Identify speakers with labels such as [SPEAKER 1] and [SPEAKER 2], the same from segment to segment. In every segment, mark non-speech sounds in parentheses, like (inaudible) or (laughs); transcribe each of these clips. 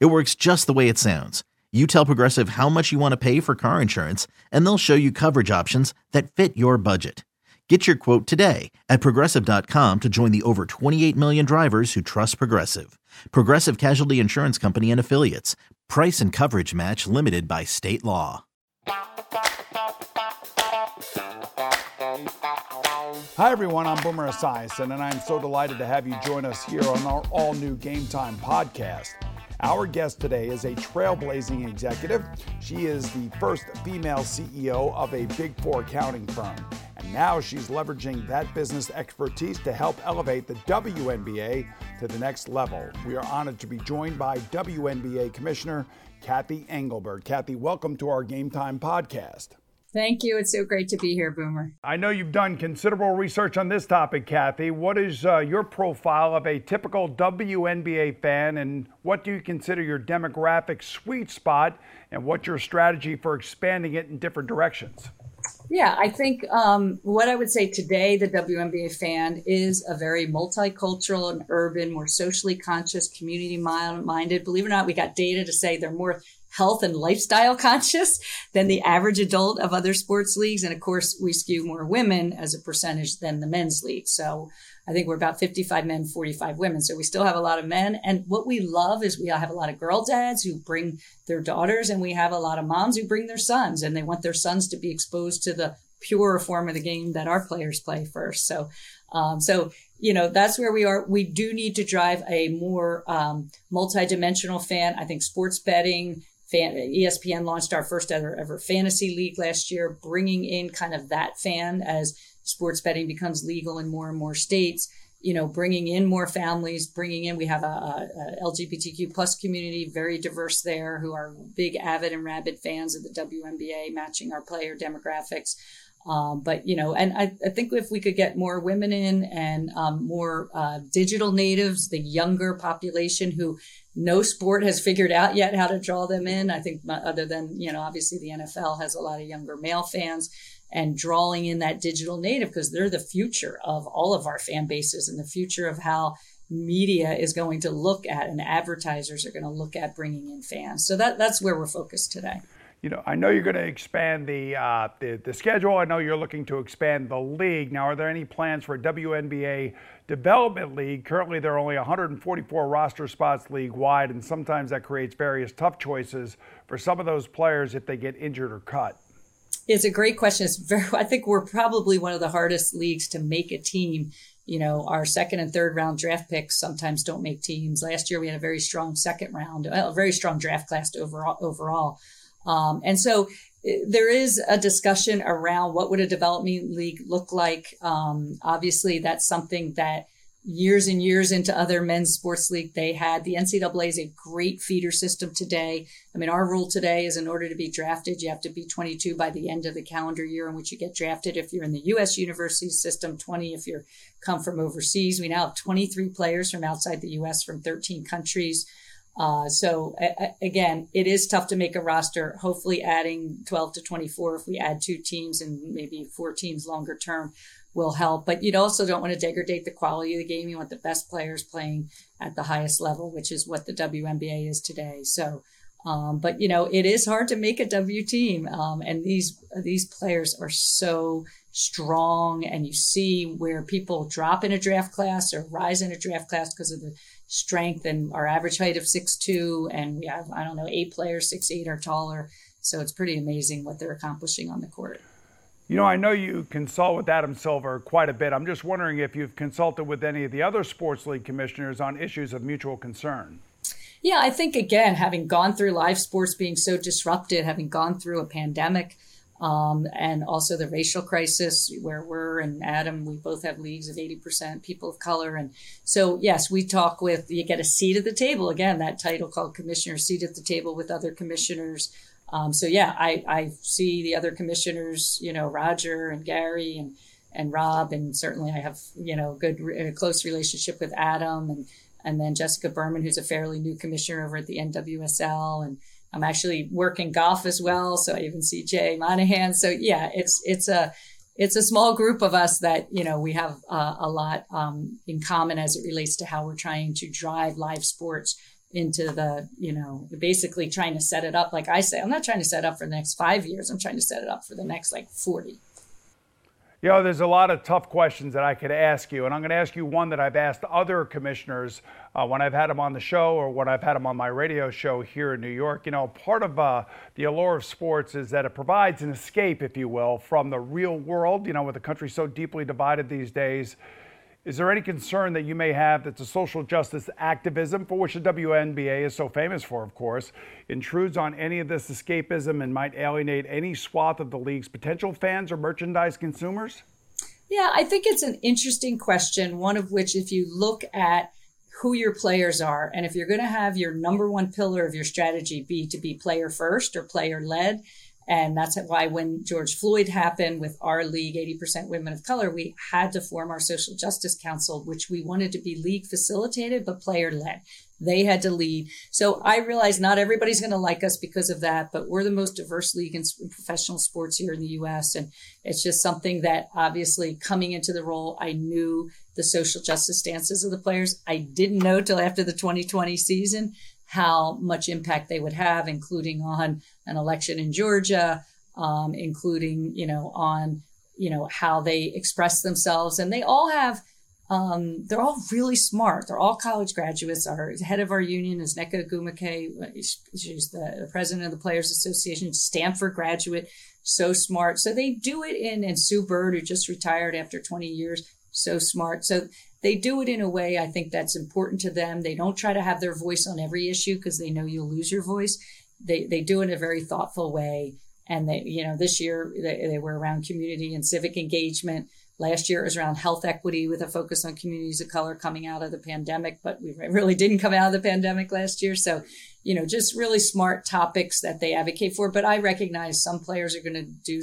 [SPEAKER 1] It works just the way it sounds. You tell Progressive how much you want to pay for car insurance, and they'll show you coverage options that fit your budget. Get your quote today at progressive.com to join the over 28 million drivers who trust Progressive. Progressive Casualty Insurance Company and Affiliates. Price and coverage match limited by state law.
[SPEAKER 2] Hi, everyone. I'm Boomer Esiason, and I'm so delighted to have you join us here on our all new Game Time podcast. Our guest today is a trailblazing executive. She is the first female CEO of a Big Four accounting firm. And now she's leveraging that business expertise to help elevate the WNBA to the next level. We are honored to be joined by WNBA Commissioner Cathy Engelbert. Cathy, welcome to our Game Time podcast.
[SPEAKER 3] Thank you. It's so great to be here, Boomer.
[SPEAKER 2] I know you've done considerable research on this topic, Cathy. What is uh, your profile of a typical WNBA fan, and what do you consider your demographic sweet spot, and what's your strategy for expanding it in different directions?
[SPEAKER 3] Yeah, I think um, what I would say today, the WNBA fan is a very multicultural and urban, more socially conscious, community minded. Believe it or not, we got data to say they're more health and lifestyle conscious than the average adult of other sports leagues. And of course, we skew more women as a percentage than the men's league. So I think we're about 55 men, 45 women. So we still have a lot of men. And what we love is we have a lot of girl dads who bring their daughters, and we have a lot of moms who bring their sons, and they want their sons to be exposed to the pure form of the game that our players play first. So, um, so you know that's where we are. We do need to drive a more um, multi-dimensional fan. I think sports betting, Fan, ESPN launched our first ever, ever fantasy league last year, bringing in kind of that fan as sports betting becomes legal in more and more states. You know, bringing in more families, bringing in. We have a, a, LGBTQ plus community, very diverse there, who are big, avid, and rabid fans of the WNBA, matching our player demographics. Um, but you know, and I, I, think if we could get more women in and um, more uh, digital natives, the younger population who no sport has figured out yet how to draw them in. I think other than, you know, obviously the NFL has a lot of younger male fans and drawing in that digital native because they're the future of all of our fan bases and the future of how media is going to look at and advertisers are going to look at bringing in fans. So that that's where we're focused today
[SPEAKER 2] you know, I know you're going to expand the, uh, the, the schedule. I know you're looking to expand the league. Now, are there any plans for WNBA development league? Currently, there are only 144 roster spots league wide, and sometimes that creates various tough choices for some of those players if they get injured or cut.
[SPEAKER 3] It's a great question. It's very. I think we're probably one of the hardest leagues to make a team. You know, our second and third round draft picks sometimes don't make teams. Last year, we had a very strong second round, a very strong draft class overall. Overall. Um, and so there is a discussion around what would a development league look like. Um, obviously, that's something that years and years into other men's sports league they had. The NCAA is a great feeder system today. I mean, our rule today is in order to be drafted, you have to be 22 by the end of the calendar year in which you get drafted. If you're in the U.S. university system, 20 if you're come from overseas. We now have 23 players from outside the U.S. from 13 countries. Uh, so again, it is tough to make a roster. Hopefully, adding 12 to 24, if we add two teams and maybe four teams longer term, will help. But you also don't want to degrade the quality of the game. You want the best players playing at the highest level, which is what the WNBA is today. So, um, but you know, it is hard to make a W team, um, and these these players are so strong, and you see where people drop in a draft class or rise in a draft class because of the strength and our average height of six two, and we have I don't know eight players six eight or taller. So it's pretty amazing what they're accomplishing on the court.
[SPEAKER 2] You know, I know you consult with Adam Silver quite a bit. I'm just wondering if you've consulted with any of the other sports league commissioners on issues of mutual concern.
[SPEAKER 3] Yeah, I think again, having gone through live sports being so disrupted, having gone through a pandemic, um, and also the racial crisis where we're and Adam, we both have leagues of 80% people of color. And so, yes, we talk with, you get a seat at the table. Again, that title called commissioner, seat at the table with other commissioners. Um, so yeah, I, I see the other commissioners, you know, Roger and Gary and, and Rob, and certainly I have, you know, good, close relationship with Adam and, and then Jessica Berman, who's a fairly new commissioner over at the NWSL. And, I'm actually working golf as well, so I even see Jay Monahan. So yeah, it's it's a it's a small group of us that you know we have uh, a lot um, in common as it relates to how we're trying to drive live sports into the you know basically trying to set it up. Like i say i'm not trying to set up for the next five years. I'm trying to set it up for the next like 40
[SPEAKER 2] you know, there's a lot of tough questions that I could ask you, and I'm going to ask you one that I've asked other commissioners uh, when I've had them on the show or when I've had them on my radio show here in New York. You know, part of uh, the allure of sports is that it provides an escape, if you will, from the real world. You know, with the country so deeply divided these days, is there any concern that you may have that the social justice activism, for which the WNBA is so famous for, of course, intrudes on any of this escapism and might alienate any swath of the league's potential fans or merchandise consumers?
[SPEAKER 3] Yeah, I think it's an interesting question. One of which, if you look at who your players are, and if you're going to have your number one pillar of your strategy be to be player first or player led, and that's why when George Floyd happened with our league, 80% women of color, we had to form our social justice council, which we wanted to be league facilitated, but player led. They had to lead. So I realized not everybody's going to like us because of that, but we're the most diverse league in professional sports here in the US. And it's just something that obviously coming into the role, I knew the social justice stances of the players. I didn't know till after the 2020 season how much impact they would have, including on an election in Georgia, um, including you know on you know how they express themselves, and they all have. Um, they're all really smart. They're all college graduates. Our head of our union is Nneka Ogwumike. She's the president of the Players Association, Stanford graduate, so smart. So they do it in, and Sue Bird, who just retired after 20 years, so smart. So they do it in a way I think that's important to them. They don't try to have their voice on every issue because they know you'll lose your voice. They they do it in a very thoughtful way. And they, you know, this year they, they were around community and civic engagement. Last year it was around health equity with a focus on communities of color coming out of the pandemic, but we (laughs) really didn't come out of the pandemic last year. So, you know, just really smart topics that they advocate for. But I recognize some players are going to do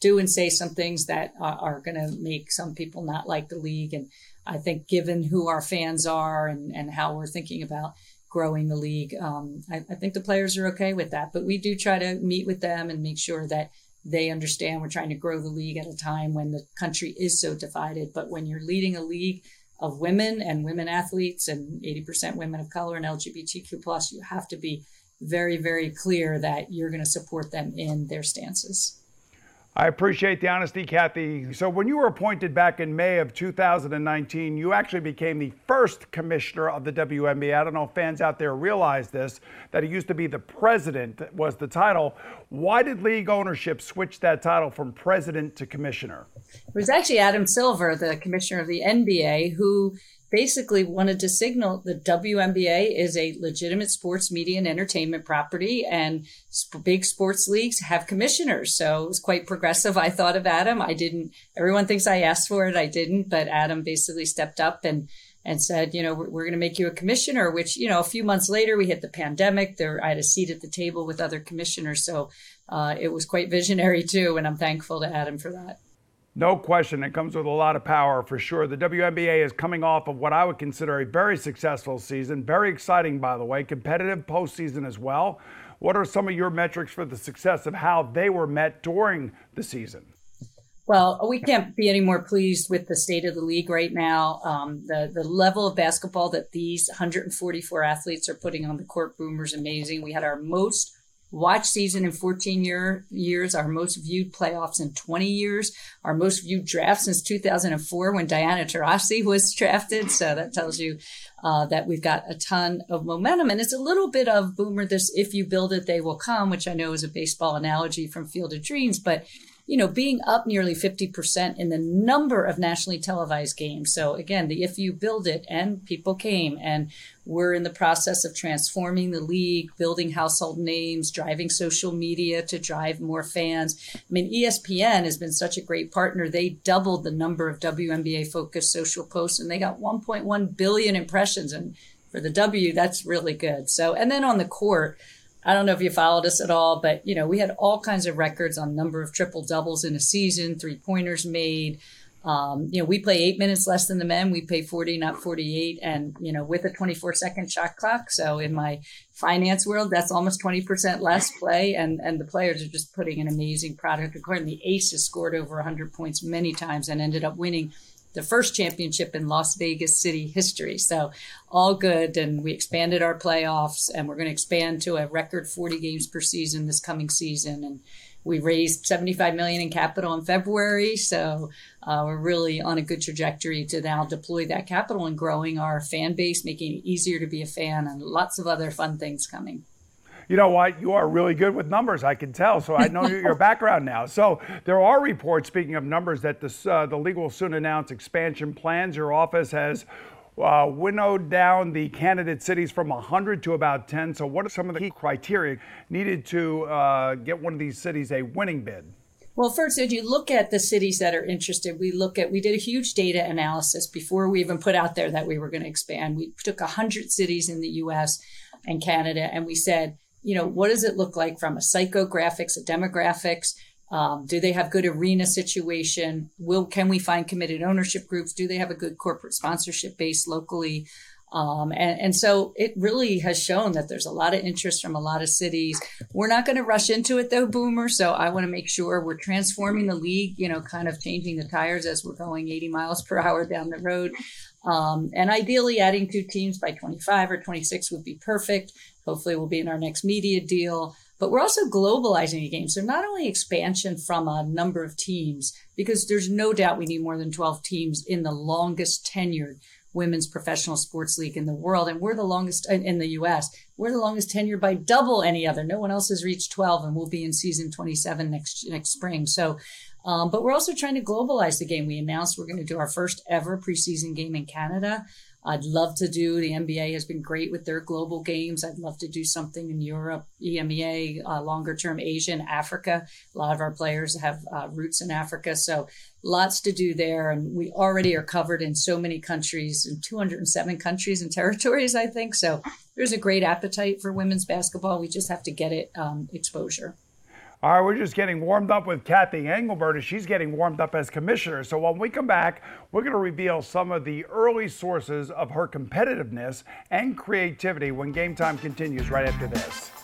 [SPEAKER 3] do and say some things that are, are going to make some people not like the league. And I think given who our fans are and, and how we're thinking about growing the league, um, I, I, think the players are okay with that. But we do try to meet with them and make sure that they understand we're trying to grow the league at a time when the country is so divided. But when you're leading a league of women and women athletes and 80% women of color and LGBTQ plus, you have to be very, very clear that you're going to support them in their stances.
[SPEAKER 2] I appreciate the honesty, Cathy. So, when you were appointed back in May of 2019, you actually became the first commissioner of the WNBA. I don't know if fans out there realize this, that it used to be the president was the title. Why did league ownership switch that title from president to commissioner?
[SPEAKER 3] It was actually Adam Silver, the commissioner of the NBA, who basically wanted to signal the WNBA is a legitimate sports media and entertainment property, and big sports leagues have commissioners. So it was quite progressive. I thought of Adam. I didn't. Everyone thinks I asked for it. I didn't, but Adam basically stepped up and and said, you know, we're, we're going to make you a commissioner. Which you know, a few months later, we hit the pandemic. There, I had a seat at the table with other commissioners, so uh, it was quite visionary too, and I'm thankful to Adam for that.
[SPEAKER 2] No question. It comes with a lot of power for sure. The WNBA is coming off of what I would consider a very successful season. Very exciting, by the way. Competitive postseason as well. What are some of your metrics for the success of how they were met during the season?
[SPEAKER 3] Well, we can't be any more pleased with the state of the league right now. Um, the the level of basketball that these 144 athletes are putting on the court, Boomer's amazing. We had our most watch season in 14 year, years, our most viewed playoffs in 20 years, our most viewed draft since 2004 when Diana Taurasi was drafted. So that tells you uh, that we've got a ton of momentum. And it's a little bit of boomer, this if you build it, they will come, which I know is a baseball analogy from Field of Dreams. But you know, being up nearly 50% in the number of nationally televised games. So again, the if you build it and people came and we're in the process of transforming the league, building household names, driving social media to drive more fans. I mean, ESPN has been such a great partner. They doubled the number of WNBA focused social posts and they got 1.1 billion impressions. And for the W, that's really good. So, and then on the court, I don't know if you followed us at all, but you know, we had all kinds of records on number of triple doubles in a season, three pointers made. Um, you know, we play eight minutes less than the men. We pay 40, not 48. And, you know, with a 24 second shot clock. So in my finance world, that's almost 20% less play. And, and the players are just putting an amazing product. According, the Aces scored over 100 points many times and ended up winning the first championship in Las Vegas City history. So all good. And we expanded our playoffs and we're going to expand to a record 40 games per season this coming season. And we raised 75 million in capital in February. So uh, we're really on a good trajectory to now deploy that capital and growing our fan base, making it easier to be a fan and lots of other fun things coming
[SPEAKER 2] you know what? You are really good with numbers, I can tell. So I know your background now. So there are reports, speaking of numbers, that this, uh, the league will soon announce expansion plans. Your office has uh, winnowed down the candidate cities from 100 to about 10. So, what are some of the key criteria needed to uh, get one of these cities a winning bid?
[SPEAKER 3] Well, first, if you look at the cities that are interested, we look at, we did a huge data analysis before we even put out there that we were going to expand. We took 100 cities in the US and Canada and we said, you know, what does it look like from a psychographics, a demographics? Um, do they have good arena situation? Will can we find committed ownership groups? Do they have a good corporate sponsorship base locally? Um, and, and, so it really has shown that there's a lot of interest from a lot of cities. We're not going to rush into it though, Boomer. So I want to make sure we're transforming the league, you know, kind of changing the tires as we're going 80 miles per hour down the road. Um, and ideally, adding two teams by 25 or 26 would be perfect. Hopefully, we'll be in our next media deal. But we're also globalizing the game. So not only expansion from a number of teams, because there's no doubt we need more than 12 teams in the longest tenured women's professional sports league in the world. And we're the longest in the US. We're the longest tenured by double any other. No one else has reached 12 and we'll be in season 27 next, next spring. So, um, but we're also trying to globalize the game. We announced we're going to do our first ever preseason game in Canada. I'd love to do. The NBA has been great with their global games. I'd love to do something in Europe, EMEA, uh, longer term Asia and Africa. A lot of our players have uh, roots in Africa, so lots to do there. And we already are covered in so many countries, in 207 countries and (laughs) territories, I think. So there's a great appetite for women's basketball. We just have to get it um, exposure.
[SPEAKER 2] All right, we're just getting warmed up with Cathy Engelbert as she's getting warmed up as commissioner. So when we come back, we're going to reveal some of the early sources of her competitiveness and creativity when game time continues right after this.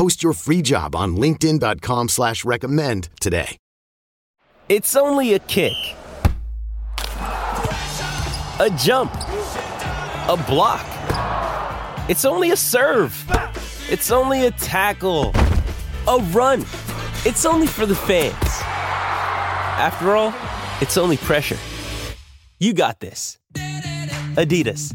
[SPEAKER 4] Post your free job on LinkedIn.com slash recommend today.
[SPEAKER 5] It's only a kick. A jump. A block. It's only a serve. It's only a tackle. A run. It's only for the fans. After all, it's only pressure. You got this. Adidas.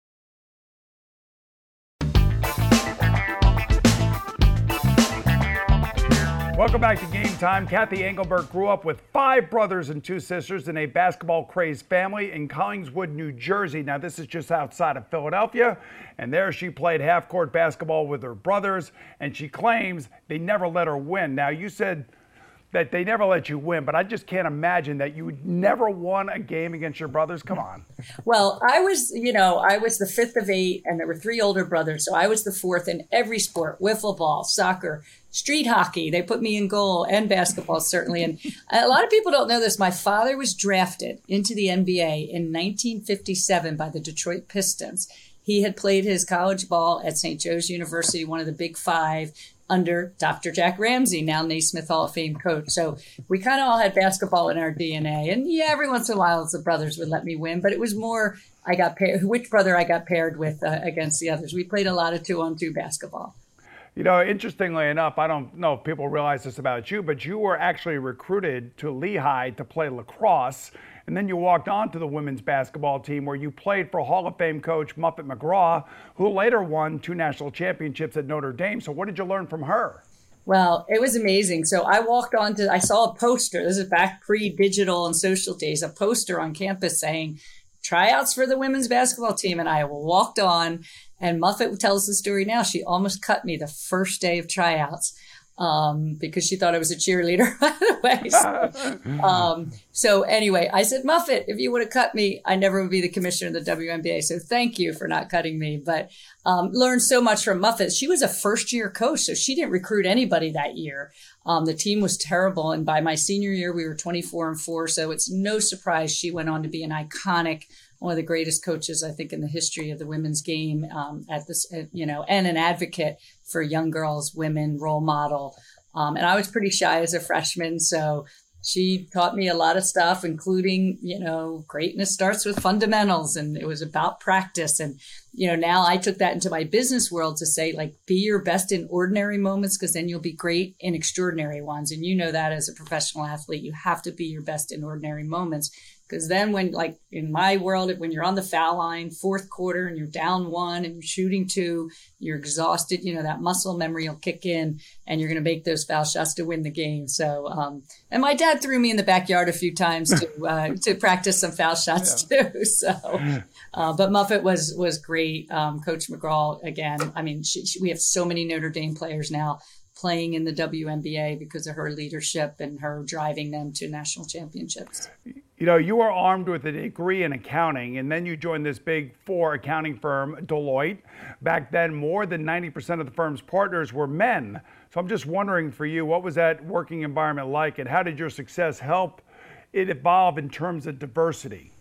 [SPEAKER 2] Welcome back to Game Time. Cathy Engelbert grew up with five brothers and two sisters in a basketball crazed family in Collingswood, New Jersey. Now, this is just outside of Philadelphia, and there she played half court basketball with her brothers, and she claims they never let her win. Now, you said that they never let you win, but I just can't imagine that you never won a game against your brothers. Come on.
[SPEAKER 3] Well, I was, you know, I was the fifth of eight, and there were three older brothers, so I was the fourth in every sport: wiffle ball, soccer, street hockey. They put me in goal, and basketball certainly. And (laughs) a lot of people don't know this. My father was drafted into the NBA in 1957 by the Detroit Pistons. He had played his college ball at St. Joe's University, one of the Big Five, under Dr. Jack Ramsay, now Naismith Hall of Fame coach. So we kind of all had basketball in our DNA. And yeah, every once in a while the brothers would let me win, but it was more I got paired, which brother I got paired with uh, against the others. We played a lot of two on two basketball.
[SPEAKER 2] You know, interestingly enough, I don't know if people realize this about you, but you were actually recruited to Lehigh to play lacrosse. And then you walked on to the women's basketball team where you played for Hall of Fame coach Muffet McGraw, who later won two national championships at Notre Dame. So, what did you learn from her?
[SPEAKER 3] Well, it was amazing. So I walked on to, I saw a poster. This is back pre digital and social days, a poster on campus saying, tryouts for the women's basketball team. And I walked on, and Muffet tells the story now. She almost cut me the first day of tryouts um, because she thought I was a cheerleader, (laughs) by the way. (laughs) So, um, so, anyway, I said, Muffet, if you would have cut me, I never would be the commissioner of the WNBA. So thank you for not cutting me. But um, learned so much from Muffet. She was a first year coach, so she didn't recruit anybody that year. Um, the team was terrible. And by my senior year, we were 24 and four. So it's no surprise she went on to be an iconic one of the greatest coaches I think in the history of the women's game um, at this, you know, and an advocate for young girls, women, role model. Um, and I was pretty shy as a freshman, so she taught me a lot of stuff, including, you know, greatness starts with fundamentals, and it was about practice. And you know, now I took that into my business world to say, like, be your best in ordinary moments, because then you'll be great in extraordinary ones. And you know that as a professional athlete, you have to be your best in ordinary moments because then, when, like in my world, when you're on the foul line, fourth quarter, and you're down one and you're shooting two, you're exhausted, you know, that muscle memory will kick in and you're going to make those foul shots to win the game. So, um, and my dad threw me in the backyard a few times to, (laughs) uh, to practice some foul shots yeah. too. (laughs) So, (laughs) uh, but Muffet was, was great. Um, Coach McGraw, again, I mean, she, she, we have so many Notre Dame players now playing in the WNBA because of her leadership and her driving them to national championships.
[SPEAKER 2] You know, you are armed with a degree in accounting, and then you joined this big four accounting firm, Deloitte. Back then, more than 90% of the firm's partners were men. So I'm just wondering for you, what was that working environment like, and how did your success help it evolve in terms of diversity?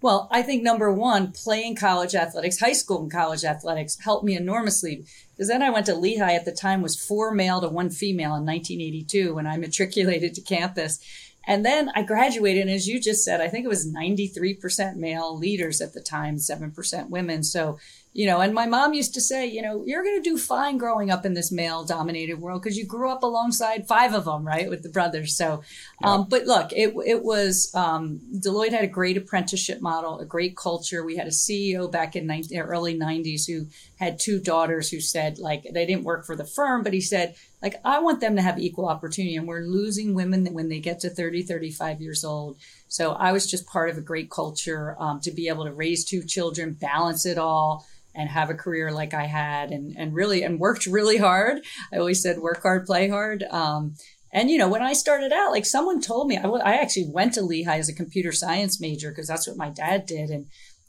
[SPEAKER 3] Well, I think number one, playing college athletics, high school and college athletics helped me enormously because then I went to Lehigh at the time was four male to one female in 1982 when I matriculated to campus. And then I graduated, and as you just said, I think it was 93% male leaders at the time, 7% women. So you know and my mom used to say you know you're going to do fine growing up in this male dominated world because you grew up alongside five of them right with the brothers. So yeah. um, but look it, it was um, deloitte had a great apprenticeship model a great culture. We had a ceo back in 19, early 90s who had two daughters who said like they didn't work for the firm but he said like i want them to have equal opportunity and we're losing women when they get to 30 35 years old. So i was just part of a great culture um, to be able to raise two children balance it all and have a career like I had and, and really, and worked really hard. I always said work hard, play hard. Um, and, you know, when I started out, like someone told me, I, w- I actually went to Lehigh as a computer science major because that's what my dad did. And,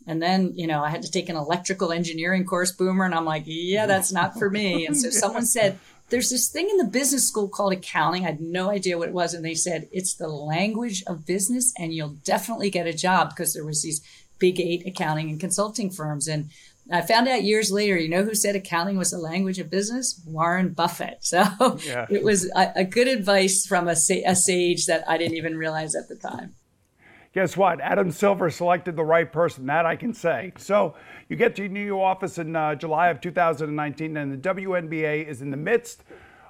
[SPEAKER 3] and then, you know, I had to take an electrical engineering course, Boomer. And I'm like, yeah, that's not for me. And so someone (laughs) said, there's this thing in the business school called accounting. I had no idea what it was. And they said, it's the language of business and you'll definitely get a job because there was these big eight accounting and consulting firms. And I found out years later, you know who said accounting was the language of business? Warren Buffett. (laughs) So yeah. it was a, a, good advice from a, a sage that I didn't even realize at the time.
[SPEAKER 2] Guess what? Adam Silver selected the right person. That I can say. So you get to your new office in uh, July of 2019, and the WNBA is in the midst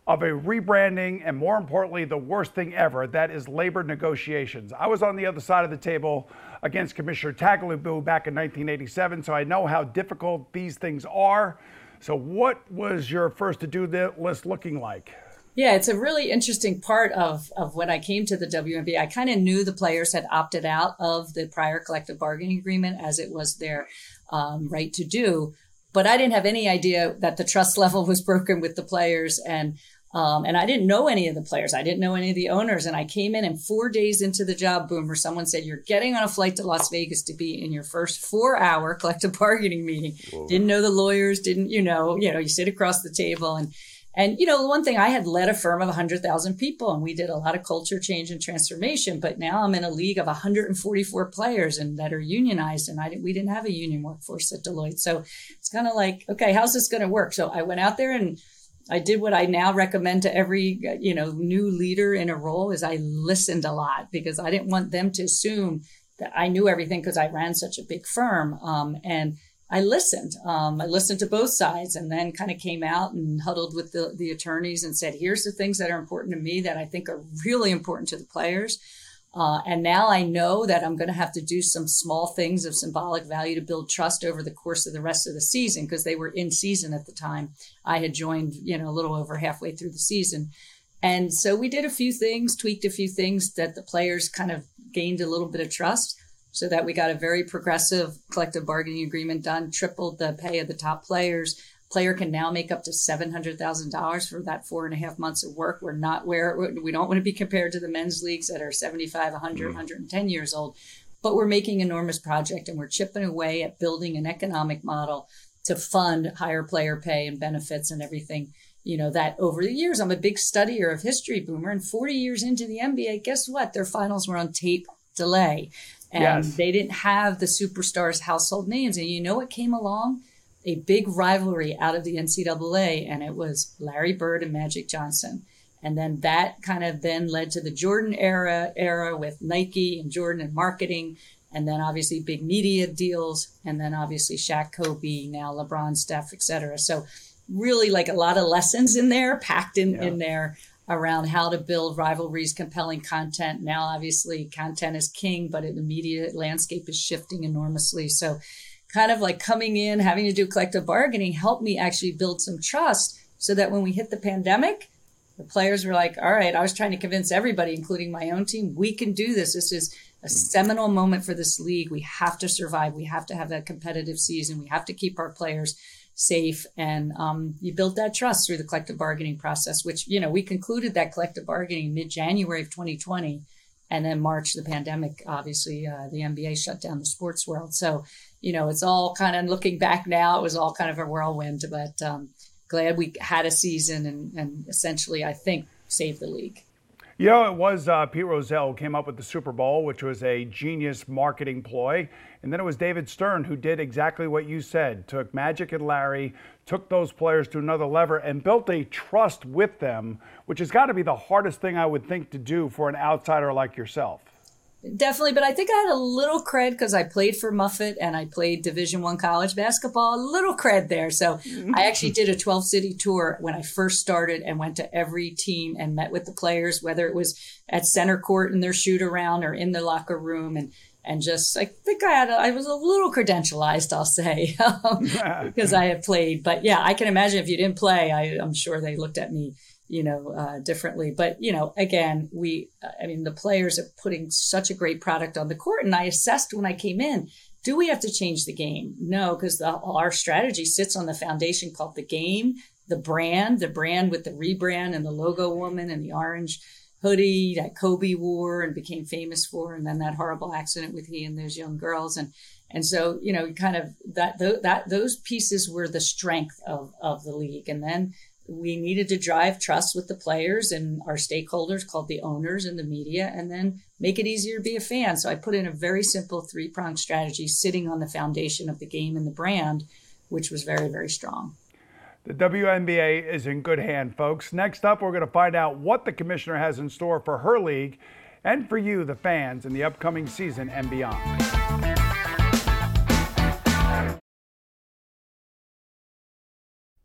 [SPEAKER 2] of a rebranding and, more importantly, the worst thing ever that is labor negotiations. I was on the other side of the table against Commissioner Tagliabue back in 1987, so I know how difficult these things are. So, what was your first to do list looking like?
[SPEAKER 3] Yeah, it's a really interesting part of, of when I came to the WNBA. I kind of knew the players had opted out of the prior collective bargaining agreement as it was their um, right to do. But I didn't have any idea that the trust (laughs) level was broken with the players. And um, and I didn't know any of the players. I didn't know any of the owners. And I came in and four days into the job, boomer, someone said, You're getting on a flight to Las Vegas to be in your first four hour (laughs) collective bargaining meeting. Whoa. Didn't know the lawyers, didn't, you know, you know, you sit across the table and and, you know, the one thing I had led a firm of 100,000 people and we did a lot of culture change and transformation, but now I'm in a league of 144 players and that are unionized. And I didn't, we didn't have a union workforce at Deloitte. So it's kind of like, okay, how's this going to work? So I went out there and I did what I now recommend to every, you know, new leader in a role is I listened a lot because I didn't want them to assume that I knew everything because I ran such a big firm. Um, and I listened. Um, I listened to both sides and then kind of came out and huddled with the, the attorneys and said, here's the things that are important to me that I think are really important to the players. Uh, and now I know that I'm going to have to do some small things of symbolic value to build trust over the course of the rest of the season because they were in season at the time. I had joined, you know, a little over halfway through the season. And so we did a few things, tweaked a few things that the players kind of gained a little bit of trust so that we got a very progressive collective bargaining agreement done, tripled the pay of the top players. Player can now make up to seven hundred thousand dollars for that four and a half months of work. We're not where we don't want to be compared to the men's leagues that are 75, 100, mm. 110 years old, but we're making enormous project and we're chipping away at building an economic model to fund higher player pay and benefits and everything you know that over the years i'm a big studier of history boomer and 40 years into the nba guess what their finals were on tape delay and yes. they didn't have the superstars household names. And you know what came along? A big rivalry out of the NCAA, and it was Larry Bird and Magic Johnson. And then that kind of then led to the Jordan era era with Nike and Jordan and marketing, and then obviously big media deals, and then obviously Shaq, Kobe, now LeBron, Steph, etc. So really like a lot of lessons in there, packed in yeah. in there around how to build rivalries, compelling content. Now, obviously, content is king, but the media landscape is shifting enormously. So, kind of like coming in, having to do collective bargaining helped me actually build some trust so that when we hit the pandemic, the players were like, all right, I was trying to convince everybody, including my own team, we can do this. This is a seminal moment for this league. We have to survive. We have to have that competitive season. We have to keep our players safe. And um, you build that trust through the collective bargaining process, which, you know, we concluded that collective bargaining mid January of 2020. And then March, the pandemic, obviously, uh, the NBA shut down the sports world. So, you know, it's all kind of looking back now, it was all kind of a whirlwind, but um, glad we had a season and, and essentially, I think, saved the league.
[SPEAKER 2] Know, it was uh, Pete Rozelle who came up with the Super Bowl, which was a genius marketing ploy. And then it was David Stern who did exactly what you said took Magic and Larry, took those players to another level, and built a trust with them, which has got to be the hardest thing I would think to do for an outsider like yourself.
[SPEAKER 3] Definitely, but I think I had a little cred because I played for Muffet and I played Division One college basketball. A little cred there, so mm-hmm. I actually did a 12 city tour when I first started and went to every team and met with the players, whether it was at center court in their shoot around or in the locker room, and and just I think I had a, I was a little credentialized, I'll say, (laughs) um, (laughs) because I had played. But yeah, I can imagine if you didn't play, I, I'm sure they looked at me you know, uh, differently. But, you know, again, we, I mean, the players are putting such a great product on the court. And I assessed when I came in, do we have to change the game? No, because our strategy sits on the foundation called the game, the brand, the brand with the rebrand and the logo woman and the orange hoodie that Kobe wore and became famous for, and then that horrible accident with he and those young girls. And and so, you know, kind of that that those pieces were the strength of of the league. And then we needed to drive trust with the players and our stakeholders called the owners and the media and then make it easier to be a fan so i put in a very simple three-pronged strategy sitting on the foundation of the game and the brand which was very very strong
[SPEAKER 2] the WNBA is in good hand, folks. Next up, we're going to find out what the commissioner has in store for her league and for you, the fans, in the upcoming season and beyond.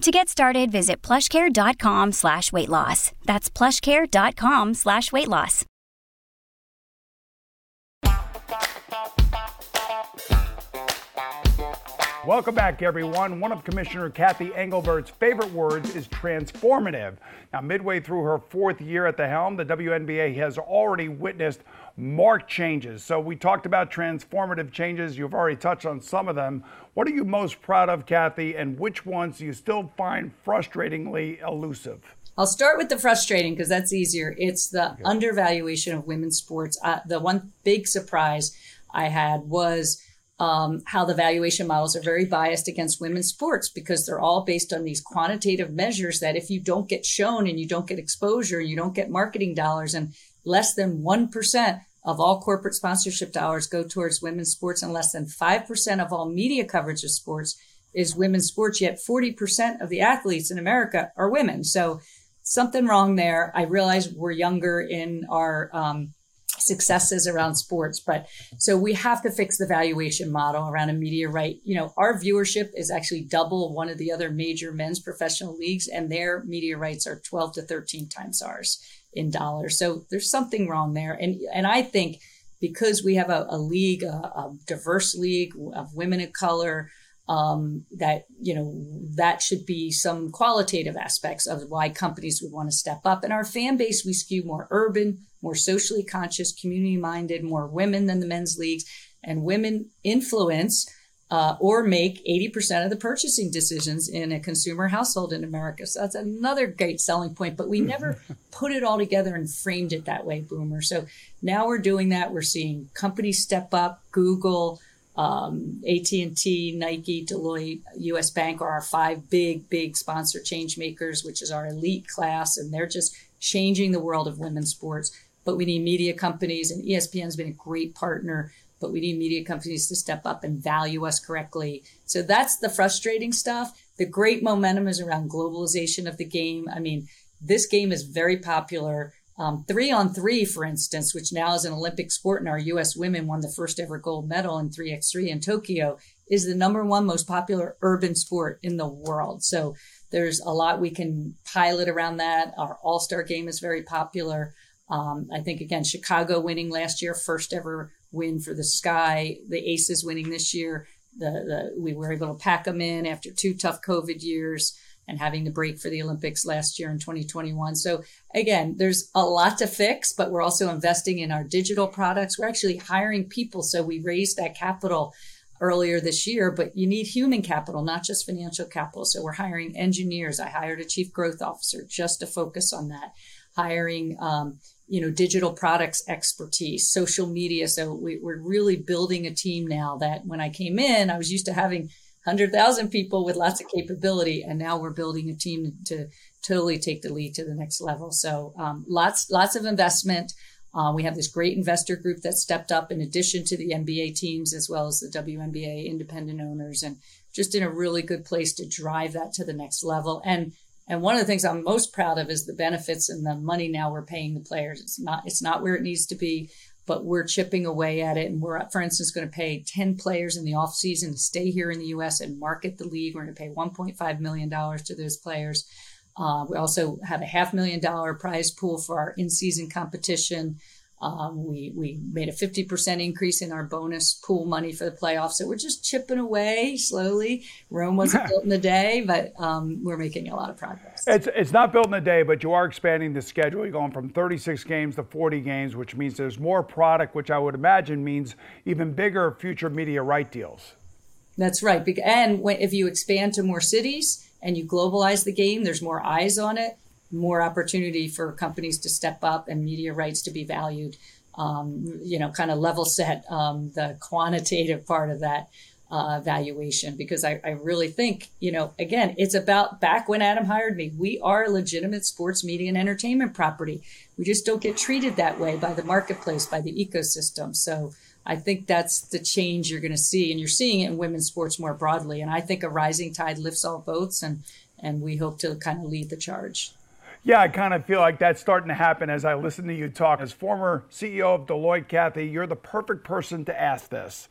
[SPEAKER 6] To get started, visit plushcare.com slash weight loss. That's plushcare.com slash weight loss.
[SPEAKER 2] Welcome back, everyone. One of Commissioner Cathy Engelbert's favorite words is transformative. Now, midway through her fourth year at the helm, the WNBA has already witnessed marked changes. So, we talked about transformative changes. You've already touched on some of them. What are you most proud of, Cathy, and which ones do you still find frustratingly elusive?
[SPEAKER 3] I'll start with the frustrating because that's easier. It's the okay. undervaluation of women's sports. Uh, the one big surprise I had was um, how the valuation models are very biased against women's sports because they're all based on these quantitative measures that if you don't get shown and you don't get exposure, you don't get marketing dollars, and less than 1% of all corporate sponsorship dollars go towards women's sports, and less than 5% of all media coverage of sports is women's sports, yet 40% of the athletes in America are women. So something wrong there. I realize we're younger in our um, successes around sports. But so we have to fix the valuation model around a media right. You know, our viewership is actually double one of the other major men's professional leagues, and their media rights are 12 to 13 times ours in dollars. So there's something wrong there. And and I think because we have a, a league, a, a diverse league of women of color, um, that you know that should be some qualitative aspects of why companies would want to step up. And our fan base, we skew more urban, more socially conscious, community minded, more women than the men's leagues, and women influence. Uh, or make 80% of the purchasing decisions in a consumer household in America. So that's another great selling point, but we never put it all together and framed it that way, Boomer. So now we're doing that. We're seeing companies step up, Google, um, AT&T, Nike, Deloitte, U.S. Bank are our five big, big sponsor change makers, which is our elite class, and they're just changing the world of women's sports. But we need media companies, and ESPN's been a great partner. But we need media companies to step up and value us correctly. So that's the frustrating stuff. The great momentum is around globalization of the game. I mean, this game is very popular um, three on three, for instance, which now is an Olympic sport, and our U.S. women won the first ever gold medal in 3x3 in Tokyo, is the number one most popular urban sport in the world. So there's a lot we can pilot around that. Our All Star game is very popular. Um, I think, again, Chicago winning last year, first ever win for the Sky. The Aces winning this year. The, the, we were able to pack them in after two tough COVID years and having the break for the Olympics last year in 2021. So again, there's a lot to fix, but we're also investing in our digital products. We're actually hiring people. So we raised that capital earlier this year, but you need human capital, not just financial capital. So we're hiring engineers. I hired a chief growth officer just to focus on that, hiring, um, you know, digital products expertise, social media. So we, we're really building a team now that when I came in, I was used to having 100,000 people with lots of capability. And now we're building a team to totally take the lead to the next level. So um, lots, lots of investment. Uh, we have this great investor group that stepped up in addition to the NBA teams as well as the WNBA independent owners and just in a really good place to drive that to the next level. And and one of the things I'm most proud of is the benefits and the money now we're paying the players. It's not it's not where it needs to be but we're chipping away at it. And we're, for instance, going to pay 10 players in the offseason to stay here in the U.S. and market the league. We're going to pay $1.5 million to those players. Uh, we also have a half million dollar prize pool for our in season competition. Um, we we made a 50% increase in our bonus pool money for the playoffs. So we're just chipping away slowly. Rome wasn't (laughs) built in a day, but um, we're making a lot of progress.
[SPEAKER 2] It's, it's not built in a day, but you are expanding the schedule. You're going from 36 games to 40 games, which means there's more product, which I would imagine means even bigger future media right deals.
[SPEAKER 3] That's right. And if you expand to more cities and you globalize the game, there's more eyes on it more opportunity for companies to step up and media rights to be valued. Um, you know, kind of level set um, the quantitative part of that uh, valuation because I, I really think, you know, again, it's about back when Adam hired me, we are legitimate sports media and entertainment property. We just don't get treated that way by the marketplace, by the ecosystem. So I think that's the change you're going to see. And you're seeing it in women's sports more broadly. And I think a rising tide lifts all boats. And, and we hope to kind of lead the charge.
[SPEAKER 2] Yeah, I kind of feel like that's starting to happen as I listen to you talk. As former CEO of Deloitte, Cathy, you're the perfect person to ask this.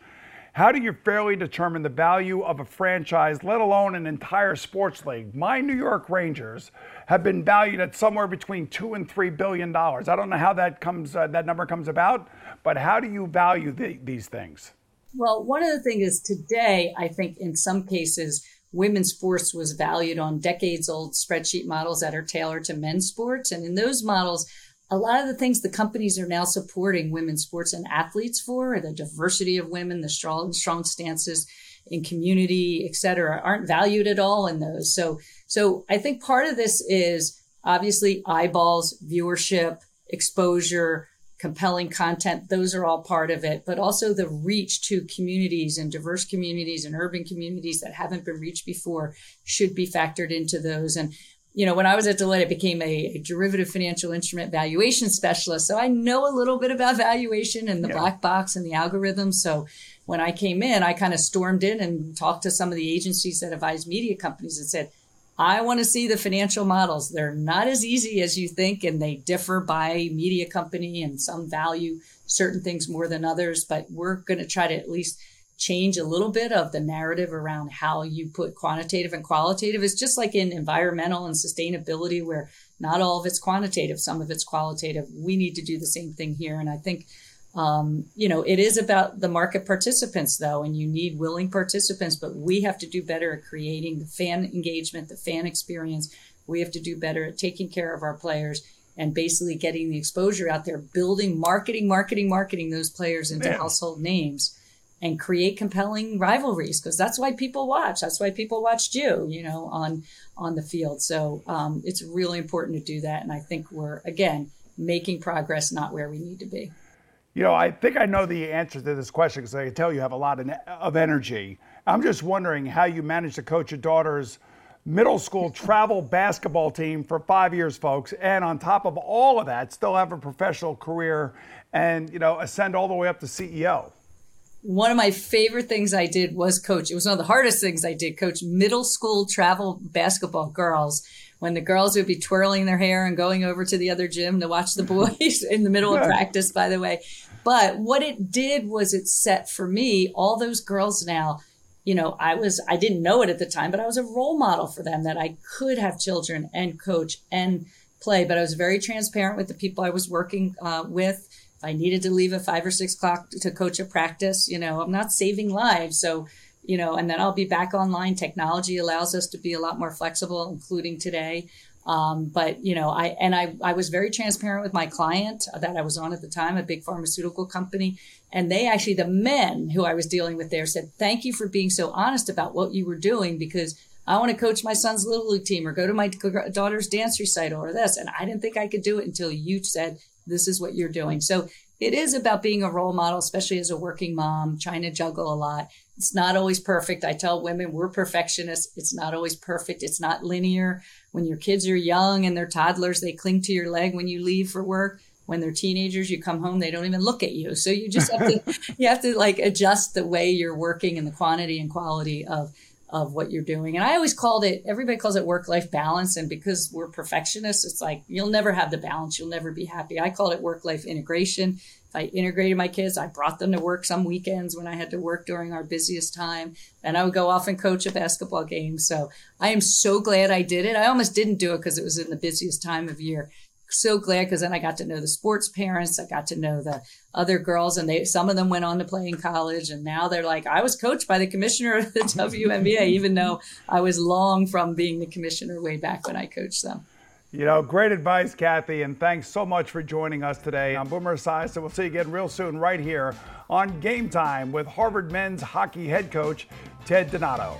[SPEAKER 2] How do you fairly determine the value of a franchise, let alone an entire sports league? My New York Rangers have been valued at somewhere between two and three billion dollars. I don't know how that comes, uh, that number comes about, but how do you value the, these things?
[SPEAKER 3] Well, one of the things is today, I think in some cases, women's sports was valued on decades old spreadsheet models that are tailored to men's sports. And in those models, a lot of the things the companies are now supporting women's sports and athletes for, the diversity of women, the strong, strong stances in community, et cetera, aren't valued at all in those. So, so I think part of this is obviously eyeballs, viewership, exposure, compelling content. Those are all part of it, but also the reach to communities and diverse communities and urban communities that haven't been reached before should be factored into those. And you know, when I was at Deloitte, I became a, a, derivative financial instrument valuation specialist. So I know a little bit about valuation and the yeah. black box and the algorithms. So when I came in, I kind of stormed in and talked to some of the agencies that advise media companies and said, I want to see the financial models. They're not as easy as you think, and they differ by media company, and some value certain things more than others. But we're going to try to at least change a little bit of the narrative around how you put quantitative and qualitative. It's just like in environmental and sustainability, where not all of it's quantitative, some of it's qualitative. We need to do the same thing here. And I think, um, you know, it is about the market participants, though, and you need willing participants, but we have to do better at creating the fan engagement, the fan experience. We have to do better at taking care of our players and basically getting the exposure out there, building, marketing, marketing, marketing those players into household names and create compelling rivalries because that's why people watch. That's why people watched you, you know, on on the field. So um, it's really important to do that, and I think we're again making progress, not where we need to be.
[SPEAKER 2] You know, I think I know the answer to this question because I can tell you have a lot of energy. I'm just wondering how you managed to coach your daughter's middle school (laughs) travel basketball team for five years, folks, and on top of all of that, still have a professional career and you know ascend all the way up to CEO
[SPEAKER 3] one of my favorite things I did was coach. It was one of the hardest things I did, coach middle school travel basketball girls. When the girls would be twirling their hair and going over to the other gym to watch the boys (laughs) in the middle of practice, by the way. But what it did was it set for me, all those girls now, you know, I was, I didn't know it at the time, but I was a role model for them that I could have children and coach and play. But I was very transparent with the people I was working uh, with if I needed to leave at five or six o'clock to coach a practice, you know, I'm not saving lives. So, you know, and then I'll be back online. Technology allows us to be a lot more flexible, including today. Um, but you know, I and I I was very transparent with my client that I was on at the time, a big pharmaceutical company, and they actually the men who I was dealing with there said, "Thank you for being so honest about what you were doing because." I want to coach my son's little league team or go to my daughter's dance recital or this. And I didn't think I could do it until you said, this is what you're doing. So it is about being a role model, especially as a working mom, trying to juggle a lot. It's not always perfect. I tell women we're perfectionists. It's not always perfect. It's not linear. When your kids are young and they're toddlers, they cling to your leg when you leave for work. When they're teenagers, you come home, they don't even look at you. So you just have to, (laughs) you have to like adjust the way you're working and the quantity and quality of of what you're doing. And I always called it, everybody calls it work life balance. And because we're perfectionists, it's like you'll never have the balance. You'll never be happy. I called it work life integration. If I integrated my kids, I brought them to work some weekends when I had to work during our busiest time. And I would go off and coach a basketball game. So I am so glad I did it. I almost didn't do it because it was in the busiest time of year so glad because then I got to know the sports parents. I got to know the other girls, and they some of them went on to play in college, and now they're like, I was coached by the commissioner of the WNBA, (laughs) even though I was long from being the commissioner way back when I coached them.
[SPEAKER 2] You know, great advice, Cathy, and thanks so much for joining us today. I'm Boomer Esiason. We'll see you again real soon right here on Game Time with Harvard men's hockey head coach Ted Donato.